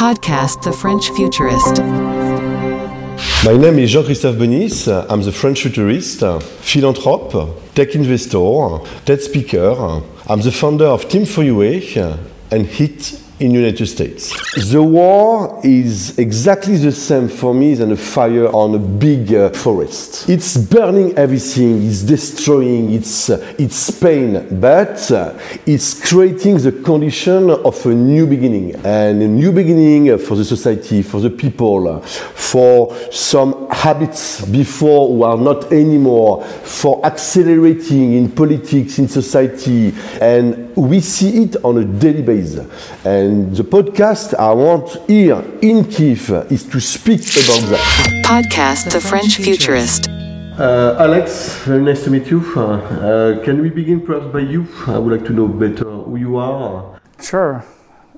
Podcast The French Futurist. My name is Jean-Christophe Bonis. I'm the French futurist, philanthrope, tech investor, TED speaker. I'm the founder of Team for UA and HIT in United States. The war is exactly the same for me than a fire on a big uh, forest. It's burning everything, it's destroying, it's, uh, it's pain, but uh, it's creating the condition of a new beginning. And a new beginning for the society, for the people, for some habits before who are not anymore, for accelerating in politics, in society, and we see it on a daily basis. And the podcast I want here in Kiev is to speak about that. Podcast The French Futurist. Uh, Alex, very nice to meet you. Uh, uh, can we begin perhaps by you? I would like to know better who you are. Sure.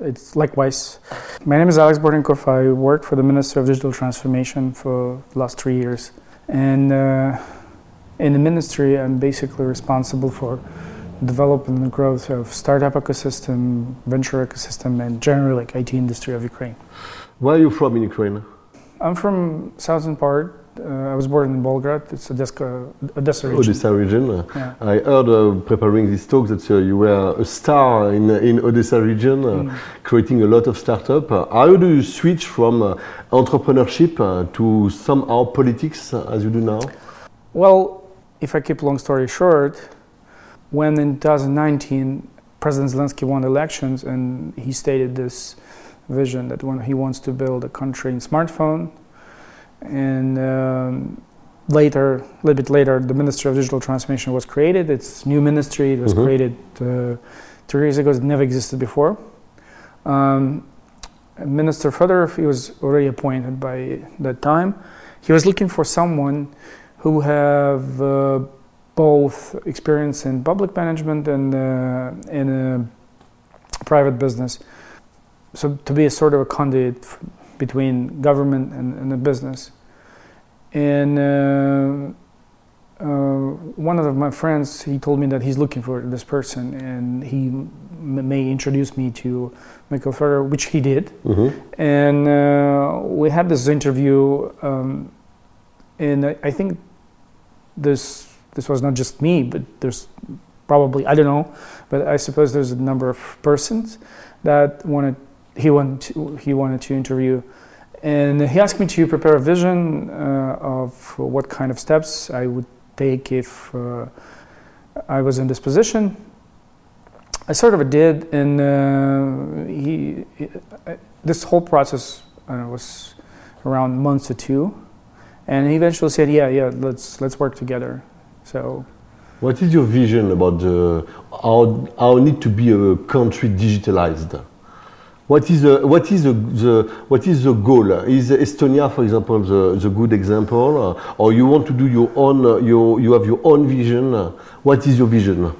It's likewise. My name is Alex Bornyakov. I work for the Minister of Digital Transformation for the last three years. And uh, in the ministry, I'm basically responsible for development and growth of startup ecosystem, venture ecosystem, and generally like IT industry of Ukraine. Where are you from in Ukraine? I'm from southern part. Uh, I was born in Bolhrad. It's Odessa, Odessa region. Odessa region. Yeah. I heard uh, preparing this talk that uh, you were a star in, in Odessa region, uh, Mm. creating a lot of startup. How do you switch from uh, entrepreneurship uh, to somehow politics as you do now? Well, if I keep long story short, when in 2019 President Zelensky won elections and he stated this vision that when he wants to build a country in smartphone, and um, later, a little bit later, the Ministry of Digital Transformation was created. It's new ministry. It was Mhm. created uh, two years ago. It never existed before. Um, Minister Fedorov, he was already appointed by that time. He was looking for someone who have uh, both experience in public management and uh, in a private business. So to be a sort of a conduit f- between government and, and the business. And uh, uh, one of my friends, he told me that he's looking for this person, and he m- may introduce me to Michael Fedorov, which he did Mm-hmm. and uh, we had this interview um, and I, I think this this was not just me but there's probably i don't know but i suppose there's a number of persons that wanted he wanted to, he wanted to interview. And he asked me to prepare a vision uh, of what kind of steps i would take if uh, i was in this position. I sort of did and uh, he, he this whole process uh, was around months or two, and he eventually said, "Yeah, yeah, let's let's work together." So What is your vision about the, how, how need to be a country digitalized? What is the, what is the, the what is the goal? Is Estonia, for example, the, the good example, or you want to do your own? Your, you have your own vision. What is your vision?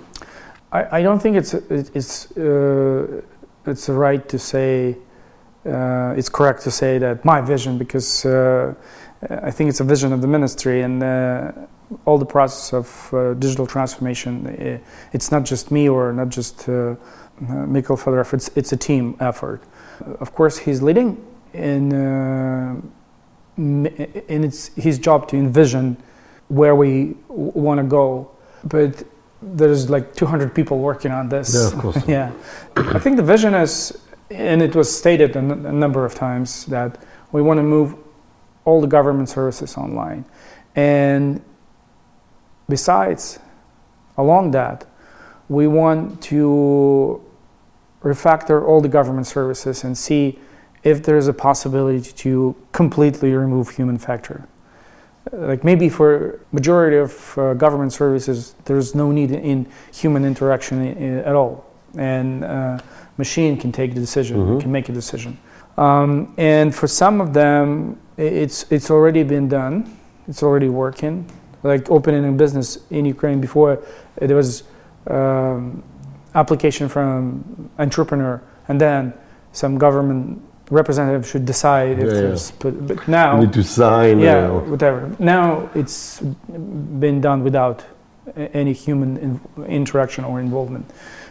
I, I don't think it's it, it's uh, it's right to say uh, it's correct to say that my vision because uh, I think it's a vision of the ministry and uh, all the process of uh, digital transformation, it's not just me or not just uh, uh, Mikhail Fedorov. It's it's a team effort. Of course, he's leading, and uh, and it's his job to envision where we want to go, but. There's like 200 people working on this. Yeah, of course. yeah, I think the vision is, and it was stated a, n- a number of times that we want to move all the government services online, and besides, along that, we want to refactor all the government services and see if there is a possibility to completely remove human factor. Like maybe for majority of uh, government services, there's no need in human interaction at all, and uh, machine can take the decision, Mhm. can make a decision. Um, and for some of them, it's it's already been done. It's already working. Like opening a business in Ukraine before, uh, there was um, application from entrepreneur, and then some government representative should decide if Yeah, yeah. there's. But, but now, You need to sign. yeah, uh, whatever. Now it's been done without any human in- interaction or involvement,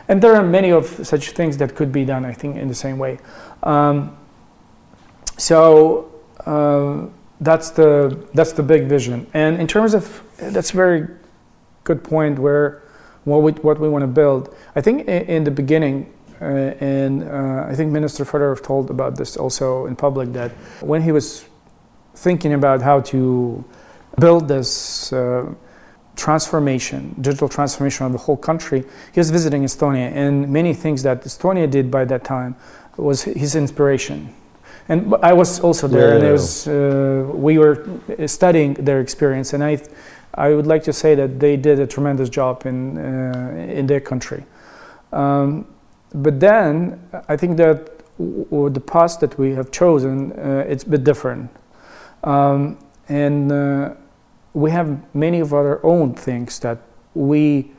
and there are many of such things that could be done. I think in the same way. Um, so uh, that's the that's the big vision. And in terms of that's a very good point where what we what we want to build. I think in, in the beginning. Uh, and uh, I think Minister Fedorov told about this also in public that when he was thinking about how to build this uh, transformation, digital transformation of the whole country, he was visiting Estonia, and many things that Estonia did by that time was his inspiration. And I was also there, yeah, and it was uh, we were studying their experience, and I, I would like to say that they did a tremendous job in uh, in their country. Um, but then I think that w- the path that we have chosen, uh, it's a bit different. Um, and uh, we have many of our own things that we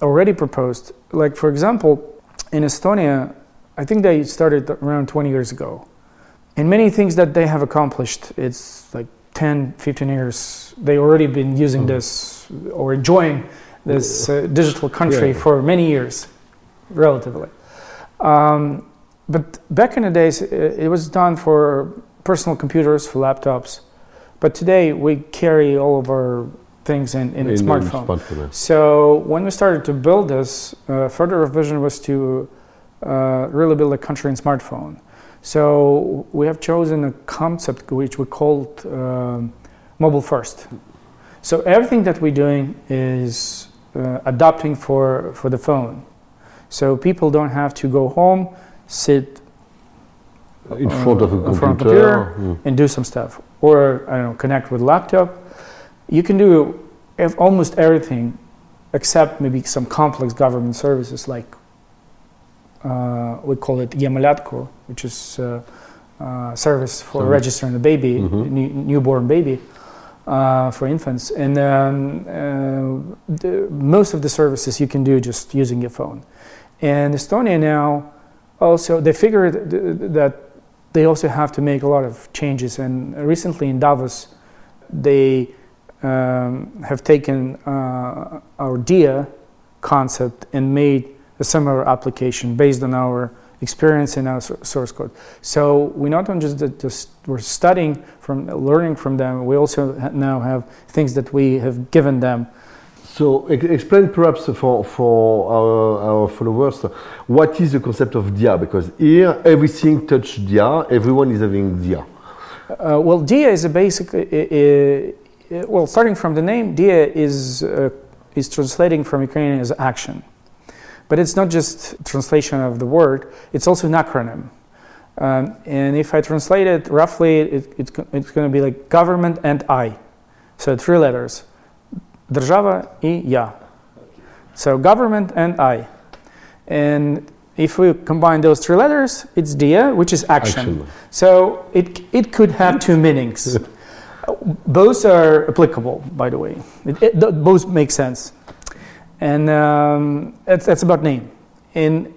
already proposed. Like, for example, in Estonia, I think they started around 20 years ago. And many things that they have accomplished, it's like 10, 15 years, they already been using mm. this or enjoying this uh, digital country yeah. for many years, relatively. Um, but back in the days, it was done for personal computers, for laptops. But today we carry all of our things in, in, in a smartphone. smartphone. So when we started to build this, uh, further vision was to uh, really build a country in smartphone. So we have chosen a concept which we called uh, mobile first. So everything that we're doing is uh, adapting for, for the phone. So people don't have to go home, sit in front of a computer, of computer mm. and do some stuff, or I don't know, connect with laptop. You can do almost everything, except maybe some complex government services like uh, we call it eMalyatko, which is uh, uh, service for registering a baby, mm-hmm. new, newborn baby. Uh, for infants, and um, uh, the, most of the services you can do just using your phone. And Estonia now also they figured that they also have to make a lot of changes. And recently in Davos, they um, have taken uh, our Diia concept and made a similar application based on our experience in our source code. So we not only just, just we're studying from learning from them, we also now have things that we have given them so explain perhaps for, for our, our, followers what is the concept of Diia because here everything touch Diia, everyone is having Diia. Uh, well, Diia is a basic, uh, uh, well, starting from the name, Diia is, uh, is translating from Ukrainian as action. But it's not just translation of the word, it's also an acronym. Um, and if I translate it roughly, it, it, it's going to be like government and I. So three letters. Держава и я. So government and I. And if we combine those three letters, it's diia, which is action. action. So it, it could have two meanings. both are applicable, by the way. It, it, both make sense. And um, it's, that's about name. In,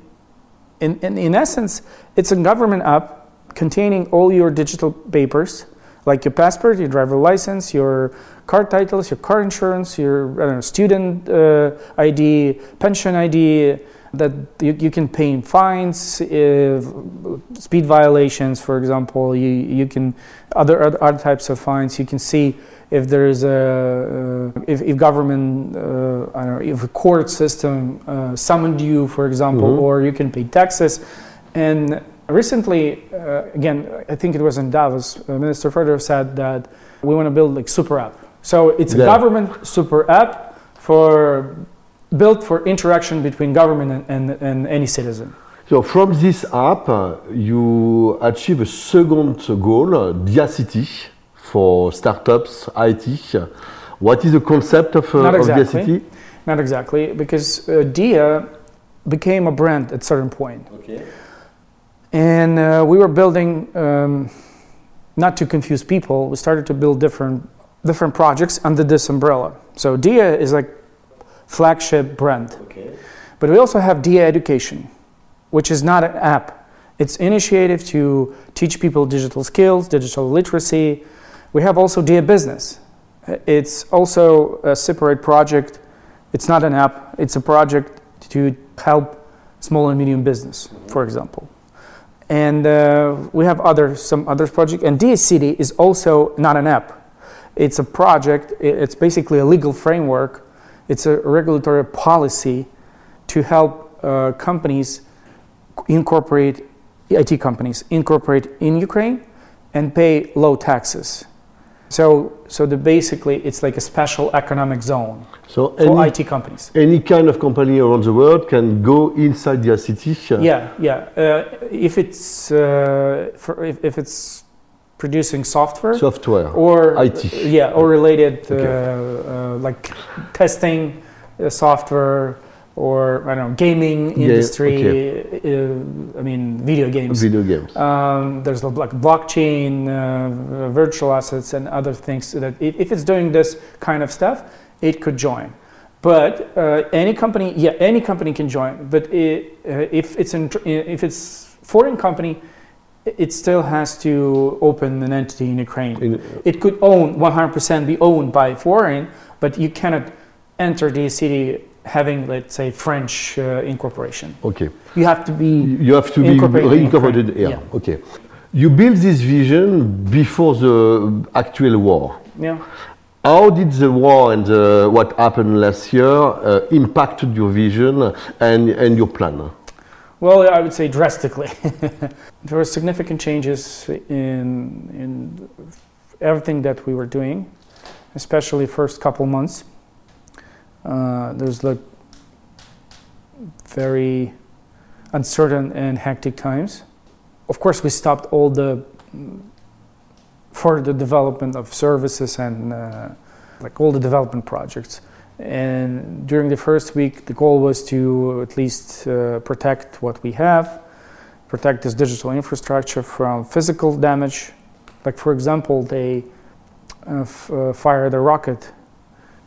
in, in, in essence, it's a government app containing all your digital papers, like your passport, your driver license, your car titles, your car insurance, your know, student uh, ID, pension ID, that you, you can pay fines, if speed violations, for example, you, you can, other, other, types of fines, you can see if there is a, uh, if, if government, uh, I don't know, if a court system uh, summoned you, for example, mm-hmm. or you can pay taxes. And recently, uh, again, I think it was in Davos, uh, Minister Fedorov said that we want to build like super app so it's a yeah. government super app for built for interaction between government and, and, and any citizen. So from this app, uh, you achieve a second goal, uh, Diia City, for startups, IT. What is the concept of, uh, Not exactly. of Diia City? Not exactly, because uh, Diia became a brand at a certain point. Okay. And uh, we were building, um, not to confuse people, we started to build different different projects under this umbrella. So Diia is like flagship brand. Okay. But we also have Diia Education, which is not an app. It's initiative to teach people digital skills, digital literacy. We have also Diia Business. It's also a separate project. It's not an app. It's a project to help small and medium business, for example. and uh, we have other some other project. And Diia City is also not an app; it's a project. It's basically a legal framework. It's a regulatory policy to help uh, companies incorporate IT companies incorporate in Ukraine and pay low taxes. So, so the basically it's like a special economic zone So for any, IT companies. any kind of company around the world can go inside the city. Yeah, yeah. Uh, if it's uh, for, if, if it's producing software Software. or IT. yeah, or related uh, Okay. uh, like testing uh, software or I don't know gaming Yeah, industry. Uh, I mean video games. Video games. Um, there's the like blockchain, uh, virtual assets, and other things that if, it's doing this kind of stuff, it could join. But uh, any company, yeah, any company can join. But it, uh, if it's in, if it's foreign company, it still has to open an entity in Ukraine. In- It could own 100% be owned by foreign, but you cannot enter the city having, let's say, French uh, incorporation. okay. You have to be You have to be Incorporated in reincorporated Ukraine, here. Okay. You built this vision before the actual war. yeah. How did the war and uh, what happened last year uh, impacted your vision and, and your plan? Well, I would say drastically. there were significant changes in in everything that we were doing, especially first couple months. Uh, there's like very uncertain and hectic times. Of course, we stopped all the further development of services and uh, like all the development projects. And during the first week, the goal was to at least uh, protect what we have, protect this digital infrastructure from physical damage. Like, for example, they uh, f- uh, fired a rocket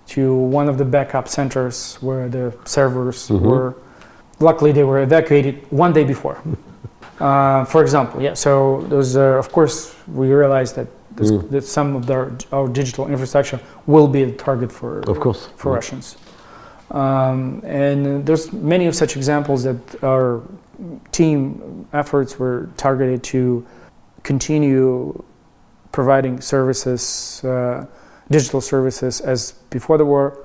to one of the backup centers where the servers Mhm. were. Luckily, they were evacuated one day before. Uh, for example, yeah. So those, uh, of course, we realized that, this, Mm. that some of their, our digital infrastructure will be a target for Of course. for Russians. Um, and there's many of such examples that our team efforts were targeted to continue providing services, uh, digital services, as before the war.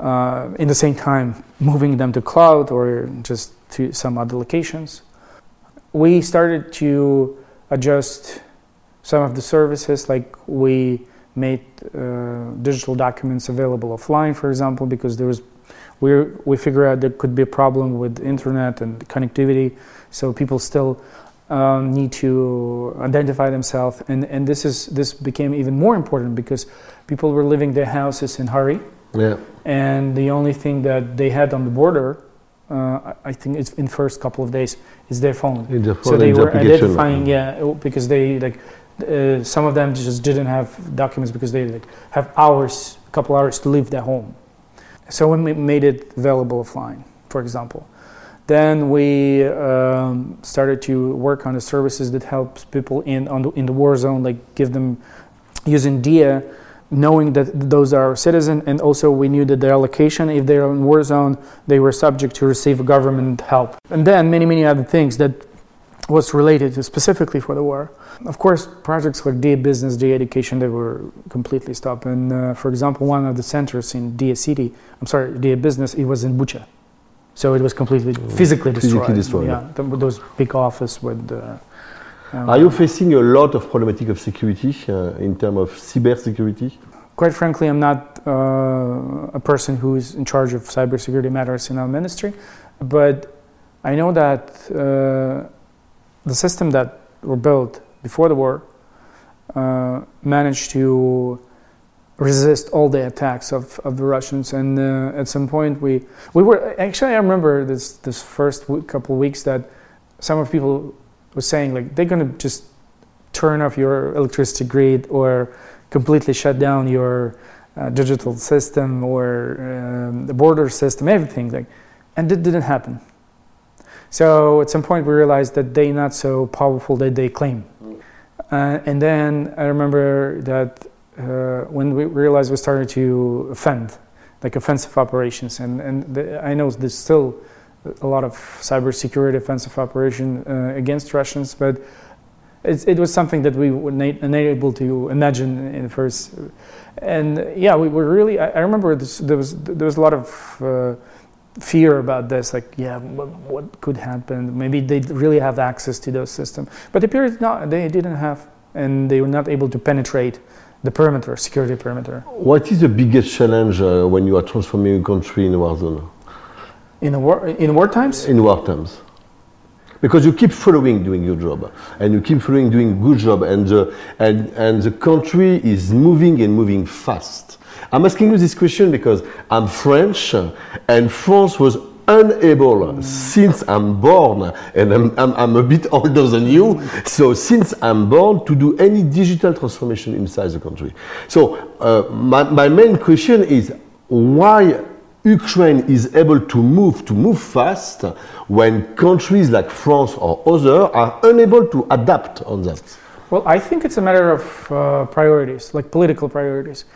Uh, in the same time, moving them to cloud or just to some other locations. We started to adjust some of the services, like we made uh, digital documents available offline, for example, because there was we we figured out there could be a problem with internet and connectivity, so people still um, need to identify themselves, and and this is this became even more important because people were leaving their houses in hurry, Yeah. and the only thing that they had on the border, uh, I think it's in first couple of days, is their phone. The so they were identifying yeah because they like uh, some of them just didn't have documents because they like have hours a couple hours to leave their home. So we made it available offline for example. Then we um, started to work on the services that helps people in the, in the war zone like give them using diia knowing that those are citizen and also we knew that their location if they're in war zone they were subject to receive government help. And then many many other things that was related to specifically for the war. Of course projects like diia business diia education they were completely stopped. And uh, for example one of the centers in diia city i'm sorry diia business it was in bucha. So it was completely physically destroyed, Physically destroyed. yeah th- those big office with uh, um, Are you facing a lot of problematic of security uh, in terms of cyber security? quite frankly, I'm not uh, a person who is in charge of cybersecurity matters in our ministry, but I know that uh, the system that were built before the war uh, managed to resist all the attacks of, of the Russians. And uh, at some point, we we were actually I remember this this first w- couple of weeks that some of people were saying like they're gonna just turn off your electricity grid or completely shut down your uh, digital system or um, the border system, everything like, and it didn't happen. So at some point we realized that they're not so powerful that they claim. Uh, and then I remember that uh, when we realized we started to offend, like offensive operations, and and the, I know there's still a lot of cybersecurity offensive operation uh, against Russians, but it, it was something that we were not unable to imagine in the first. And yeah, we were really. I, I remember this, there was there was a lot of uh, fear about this. Like, yeah, what, what, could happen? Maybe they really have access to those systems, but it appeared not. They didn't have, and they were not able to penetrate the perimeter, security perimeter. What is the biggest challenge uh, when you are transforming a country in a war zone? In a war in war times. In war times because you keep following doing your job and you keep following doing good job and the, and, and the country is moving and moving fast. I'm asking you this question because I'm French and France was unable since I'm born and I'm, I'm, I'm, a bit older than you so since I'm born to do any digital transformation inside the country so uh, my, my main question is why Ukraine is able to move to move fast when countries like France or others are unable to adapt on that? Well, I think it's a matter of uh, priorities, like political priorities.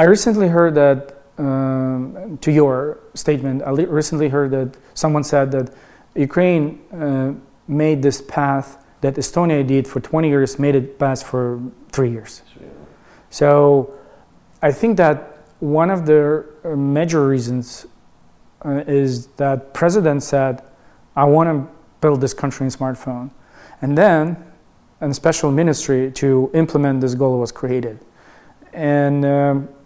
I recently heard that, um, to your statement, I recently heard that someone said that Ukraine uh, made this path that Estonia did for 20 years, made it pass for three years. So I think that one of the uh, major reasons uh, is that president said, I want to build this country in smartphone. And then a special ministry to implement this goal was created. And um, um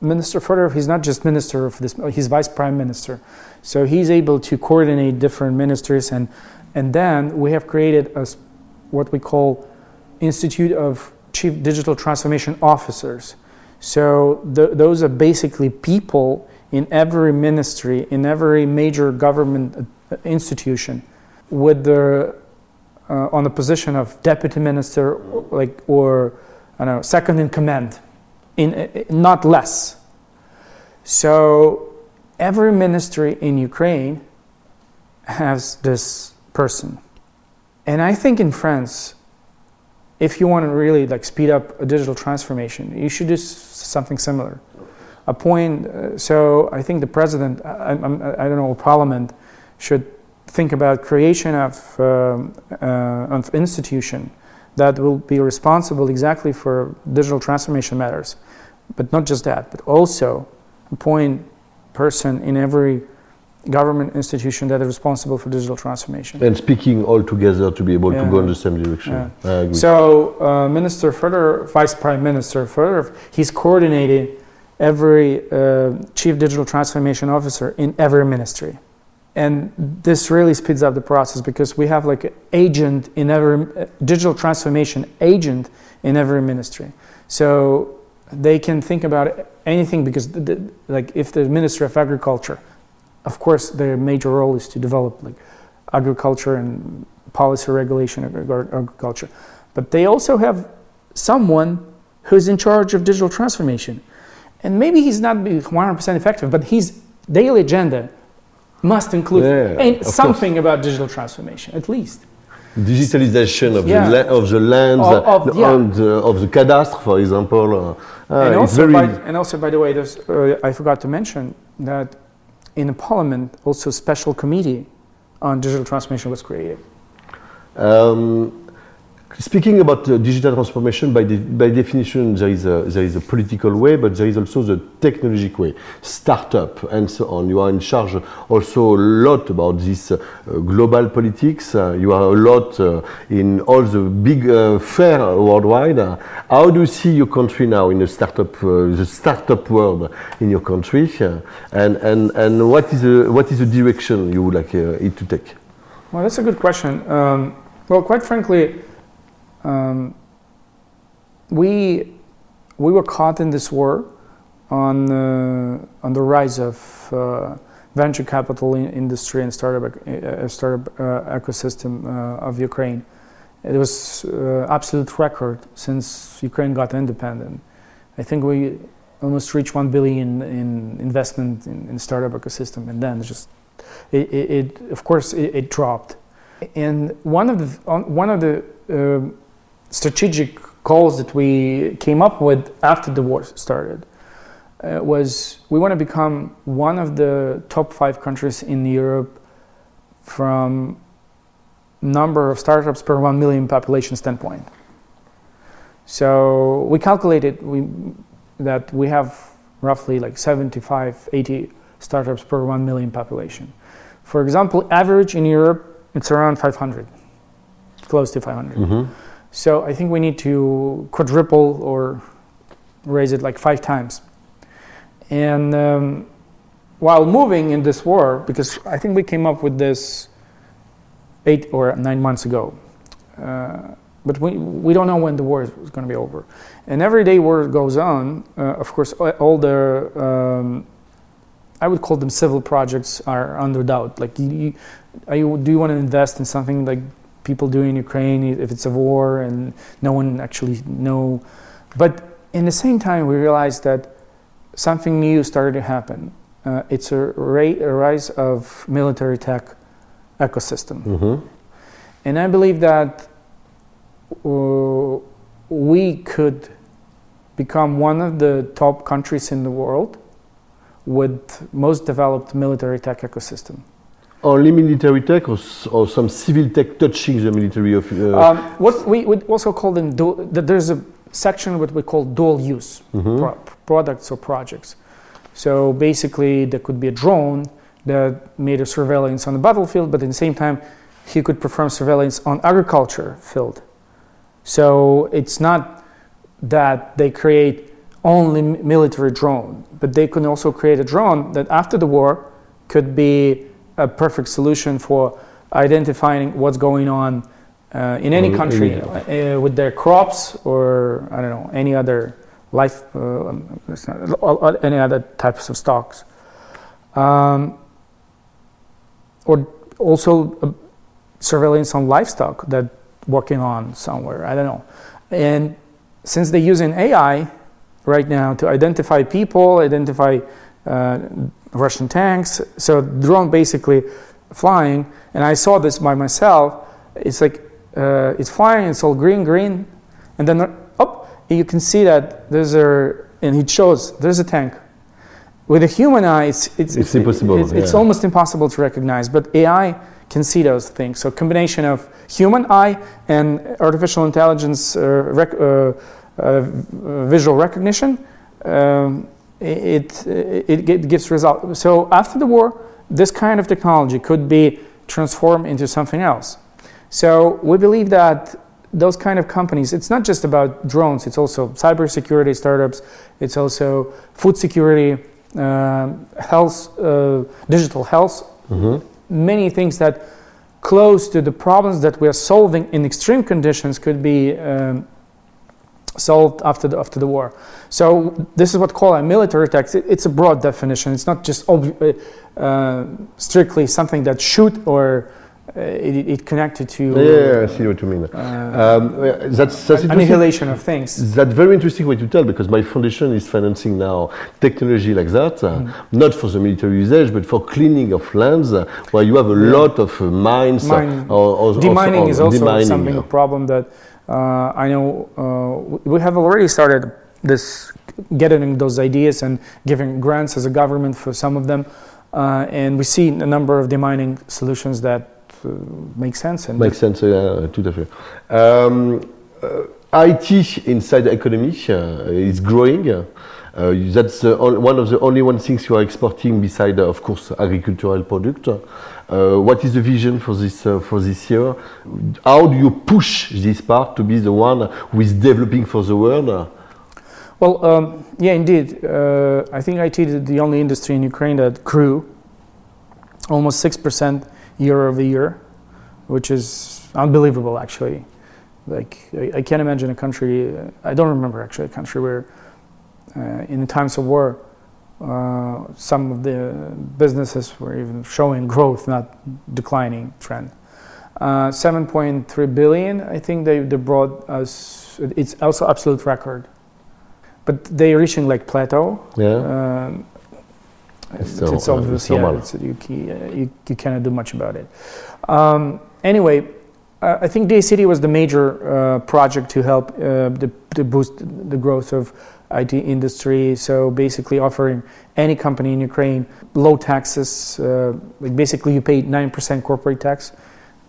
Minister Fedorov, he's not just minister of this, he's vice prime minister. So he's able to coordinate different ministers. And, and then we have created a, what we call Institute of Chief Digital Transformation Officers so the, those are basically people in every ministry, in every major government uh, institution, with the uh, on the position of deputy minister, like or I don't know, second in command, in uh, not less. So every ministry in Ukraine has this person, and I think in France if you want to really like speed up a digital transformation, you should do something similar. A point. Uh, so I think the president, I, I, I, don't know, parliament should think about creation of um, uh, of institution that will be responsible exactly for digital transformation matters, but not just that, but also appoint person in every government institution that is responsible for digital transformation. And speaking all together to be able yeah. to go in the same direction. Yeah. So, uh, Minister Fedorov, Vice Prime Minister Fedorov, he's coordinating every uh, chief digital transformation officer in every ministry. And this really speeds up the process because we have like agent in every digital transformation agent in every ministry. So they can think about anything because, the, like, if the Ministry of Agriculture of course, their major role is to develop like agriculture and policy regulation of agriculture. But they also have someone who's in charge of digital transformation. And maybe he's not 100% effective, but his daily agenda must include yeah, something course. about digital transformation, at least. Digitalization of, yeah. the, la- of the land, of, of, yeah. and, uh, of the cadastre, for example. Uh, and, also by, and, also by, the way, uh, I forgot to mention that in the parliament, also a special committee on digital transformation was created. Um, speaking about uh, digital transformation, by, de by definition, there is, a, there is a political way, but there is also the technological way, startup and so on. You are in charge also a lot about this uh, global politics. Uh, you are a lot uh, in all the big uh, fair worldwide. how do you see your country now in the startup, uh, the startup world in your country? and, and, and what, is the, what is the direction you would like it to take? Well, that's a good question. Um, well, quite frankly, um, we we were caught in this war on uh, on the rise of uh, venture capital in industry and startup uh, startup uh, ecosystem uh, of Ukraine. It was uh, absolute record since Ukraine got independent. I think we almost reached one billion in investment in, in startup ecosystem, and then just it, it, it of course it, it, dropped. And one of the one of the um, strategic goals that we came up with after the war started uh, was we want to become one of the top five countries in Europe from number of startups per 1 million population standpoint. So we calculated we, that we have roughly like 75, 80 startups per 1 million population. For example, average in Europe, it's around 500, close to 500. Mm-hmm. So I think we need to quadruple or raise it like five times. And um, while moving in this war, because I think we came up with this eight or nine months ago, uh, but we, we don't know when the war is, is going to be over. And every day war goes on, uh, of course, all the, um, I would call them civil projects are under doubt. Like, you, you, do you want to invest in something like people do in Ukraine if it's a war and no one actually know? But in the same time, we realized that something new started to happen. Uh, it's a, ra- a, rise of military tech ecosystem. Mm-hmm. And I believe that uh, we could become one of the top countries in the world with most developed military tech ecosystem. Only military tech or, or some civil tech touching the military of uh, um, what we would also call them dual, there's a section what we call dual use Mhm. pro- products or projects so basically there could be a drone that made a surveillance on the battlefield but at the same time he could perform surveillance on agriculture field so it's not that they create only military drone but they can also create a drone that after the war could be a perfect solution for identifying what's going on uh, in any country uh, with their crops or I don't know any other life, uh, not- any other types of stocks, um, or also uh, surveillance on livestock that working on somewhere. I don't know, and since they're using AI right now to identify people, identify uh, Russian tanks, so drone basically flying, and I saw this by myself. It's like uh, it's flying, it's all green, green, and then up, you can see that there's a, and it shows there's a tank. With a human eye, it's it's, It's impossible, It's, it's yeah. almost impossible to recognize, but AI can see those things. So combination of human eye and artificial intelligence uh, rec- uh, uh, visual recognition, um, it, it, it gives result. So after the war, this kind of technology could be transformed into something else. So we believe that those kind of companies, it's not just about drones, it's also cybersecurity startups, it's also food security, um health, uh, digital health, Mhm. many things that close to the problems that we are solving in extreme conditions could be um, solved after the, after the war. So this is what called a military tech. It, it's a broad definition. It's not just uh, uh, strictly something that shoot or uh, it, it connected to Yeah, I see what you mean. uh, Um, that's, that's annihilation of things. That's very interesting what you tell because my foundation is financing now technology like that, uh, Mm. not for the military usage, but for cleaning of lands uh, where you have a lot of uh, mines. uh, Mine- or, or, Demining or- is also demining, something yeah. a problem that uh, I know uh, we have already started this getting those ideas and giving grants as a government for some of them, uh, and we see a number of demining solutions that uh, make sense and Makes sense, yeah, tout à fait. Um, uh, IT inside the economy uh, is growing. Uh, that's one of the only one things you are exporting beside, uh, of course, agricultural product. Uh, what is the vision for this uh, for this year? How do you push this part to be the one who is developing for the world? Well, um, yeah, indeed. Uh, I think IT is the only industry in Ukraine that grew almost six percent year over year, which is unbelievable, actually. Like I, I can't imagine a country. uh, I don't remember actually a country where, uh, in the times of war, uh, some of the businesses were even showing growth, not declining trend. Uh, 7.3 billion, I think they, they brought us. It's also absolute record but they're reaching like plateau. Yeah, Um, It's it's, so- it's uh, obvious, it's yeah. It's, you, you, you cannot do much about it. Um, anyway, uh, I think Diia City was the major uh, project to help uh, the, to boost the growth of IT industry. So basically, offering any company in Ukraine low taxes. Uh, like basically, you pay nine percent corporate tax.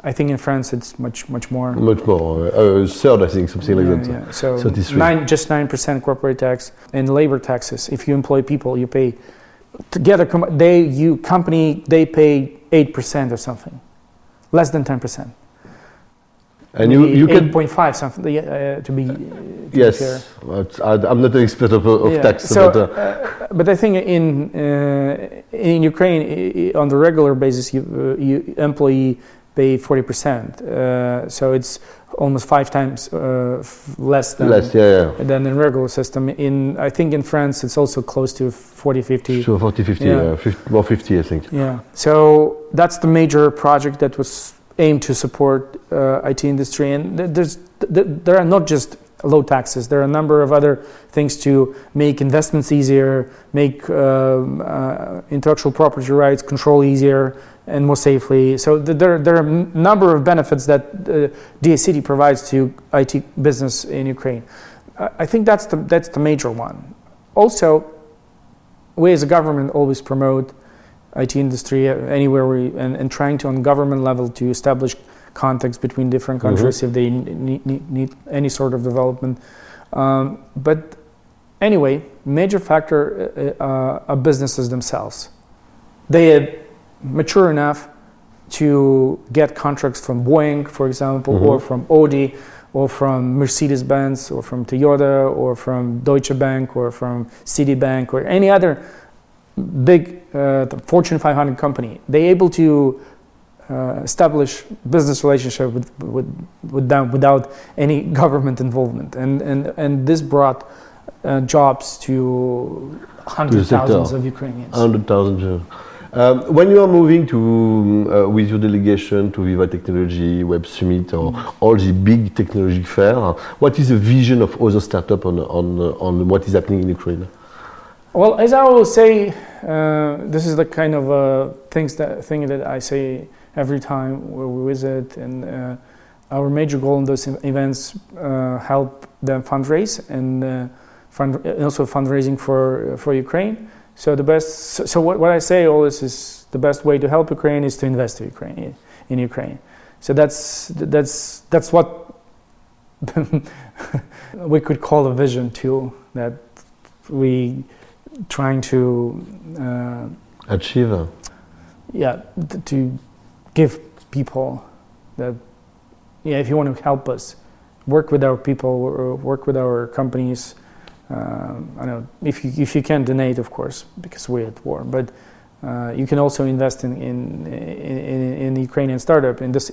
I think in France it's much much more. Much more. Uh, third, I think, something Yeah, like that. yeah. So 33. nine, just nine percent corporate tax and labor taxes. If you employ people, you pay together. They you company they pay eight percent or something, less than ten percent. And you, you eight can. point five something uh, to be. To be fair. Yes, I, I'm not an expert of, of Yeah. tax, So, but uh, uh, but I think in uh, in Ukraine, on the regular basis, you, uh, you employee pay forty percent. Uh, so it's almost five times uh, f- less than less, yeah, yeah. than in regular system. In I think in France, it's also close to 40, 50. So 40, 50, Yeah. yeah. 50, more 50, I think. Yeah. So that's the major project that was aimed to support uh, IT industry, and th- there's th- there are not just low taxes. There are a number of other things to make investments easier, make um, uh, intellectual property rights control easier and more safely. So th- there there are a number of benefits that uh, City provides to IT business in Ukraine. I I think that's the that's the major one. Also, we as a government always promote IT industry uh, anywhere we and, and trying to on government level to establish contacts between different countries if they need, need, need any sort of development. Um, but anyway, major factor uh, uh, are businesses themselves. They mature enough to get contracts from Boeing, for example, or from Audi, or from Mercedes Benz, or from Toyota, or from Deutsche Bank, or from Citibank, or any other big uh, Fortune 500 company. They're able to uh, establish business relationship with, with, with them without any government involvement, and and and this brought uh, jobs to hundreds sector. thousands of Ukrainians. 100,000 euros. Um, when you are moving to um, uh, with your delegation to Viva Technology, Web Summit, or all the big technology fair, what is the vision of other startup on on uh, on what is happening in Ukraine? Well, as I will say, uh, this is the kind of uh, things that thing that I say every time we visit, and uh, our major goal in those events uh, help them fundraise and uh, fund, also fundraising for for Ukraine. So the best. So, so what, what I say always is the best way to help Ukraine is to invest in Ukraine in Ukraine. So that's that's that's what we could call a vision too. That we trying to uh, Achieve. yeah th- to give people that yeah if you want to help us work with our people or work with our companies um, I know if you if you can donate of course because we're at war but uh, you can also invest in in, in, in, Ukrainian startup and this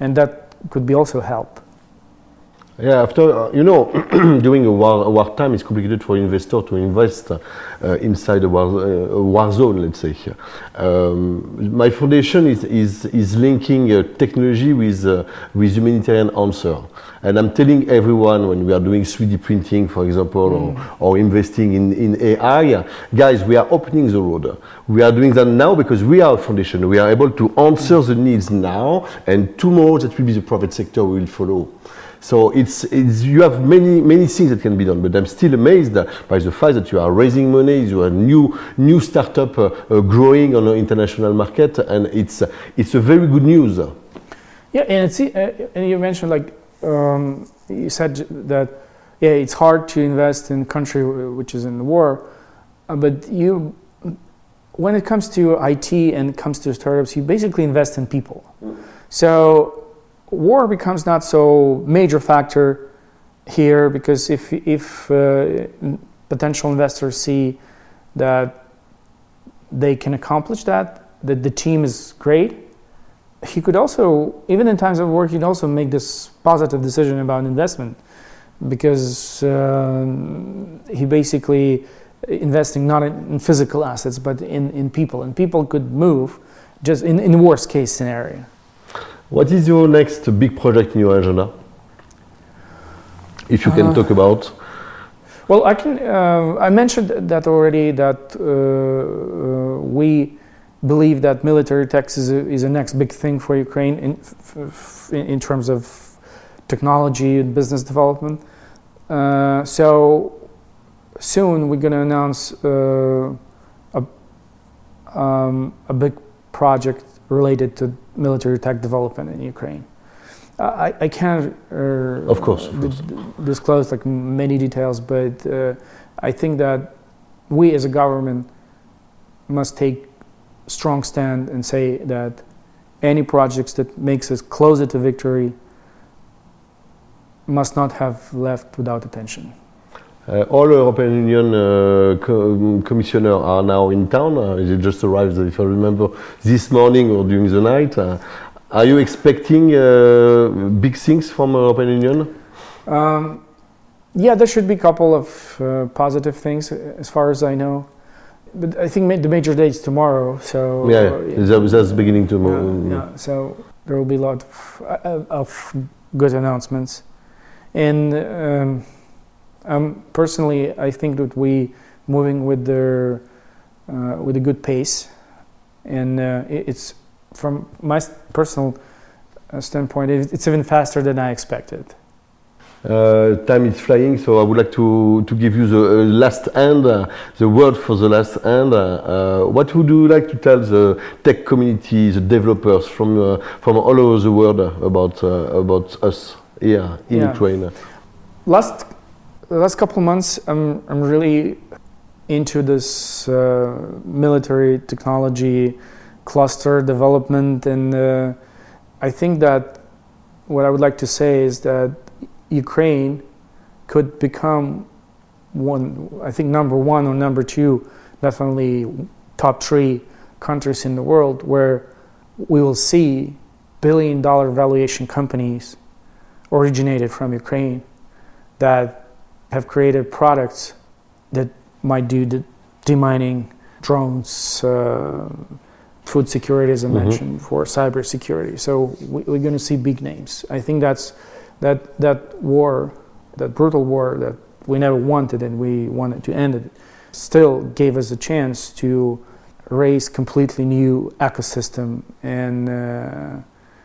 and that could be also help Yeah, after uh, you know, during a war, a war time, it's complicated for investor to invest uh, inside a war, uh, war zone. Let's say. Um, my foundation is is, is linking uh, technology with uh, with humanitarian answer, and I'm telling everyone when we are doing 3D printing, for example, or, or investing in in AI, guys, we are opening the road. We are doing that now because we are a foundation. We are able to answer the needs now, and tomorrow that will be the private sector we will follow. So it's, it's you have many many things that can be done, but I'm still amazed by the fact that you are raising money, you are new new startup uh, uh, growing on an international market, and it's it's a very good news. Yeah, and it's uh, and you mentioned like um, you said that yeah, it's hard to invest in a country which is in war, uh, but you when it comes to IT and it comes to startups, you basically invest in people. So war becomes not so major factor here because if if uh, potential investors see that they can accomplish that, that the team is great, he could also, even in times of war, he'd also make this positive decision about investment because um, he basically investing not in, in physical assets but in, in people, and people could move just in, in worst case scenario. What is your next big project in your agenda? If you can Uh, talk about. Well, I can. Uh, I mentioned that already. That uh, uh, we believe that military tech is a, is the next big thing for Ukraine in, f- f- in terms of technology and business development. Uh, so soon we're going to announce uh, a, um, a big project related to military tech development in Ukraine. I, I can't uh, Of course, of course. disclose like many details, but uh, I think that we as a government must take strong stand and say that any projects that makes us closer to victory must not have left without attention. Uh, all European Union uh, co- commissioners are now in town. Uh, they just arrived, if I remember, this morning or during the night. Uh, are you expecting uh, big things from European Union? Um, yeah, there should be a couple of uh, positive things as far as I know. But I think ma- the major date is tomorrow, so yeah, uh, yeah. That- that's beginning tomorrow. yeah, yeah, so there will be a lot of, uh, of good announcements. And um, um, personally, I think that we moving with the uh, with a good pace, and uh, it's from my personal uh, standpoint, it's even faster than I expected. Uh, time is flying, so I would like to, to give you the uh, last end, uh, the word for the last end. Uh, uh, what would you like to tell the tech community, the developers from uh, from all over the world about uh, about us here in Yeah. Ukraine? last last couple of months I'm I'm really into this uh, military technology cluster development and uh, I think that what I would like to say is that Ukraine could become one I think number one or number two definitely top three countries in the world where we will see billion dollar valuation companies originated from Ukraine that have created products that might do the demining, drones, uh, food security, as I Mhm. mentioned, for cybersecurity. So we, we're going to see big names. I think that's that that war, that brutal war that we never wanted and we wanted to end it, still gave us a chance to raise completely new ecosystem. And uh,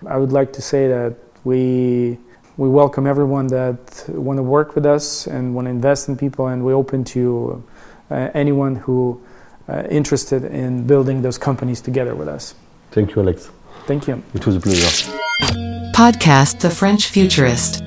I would like to say that we we welcome everyone that want to work with us and want to invest in people, and we're open to uh, anyone who uh, interested in building those companies together with us. Thank you, Alex. Thank you. It was a pleasure. Podcast The French Futurist.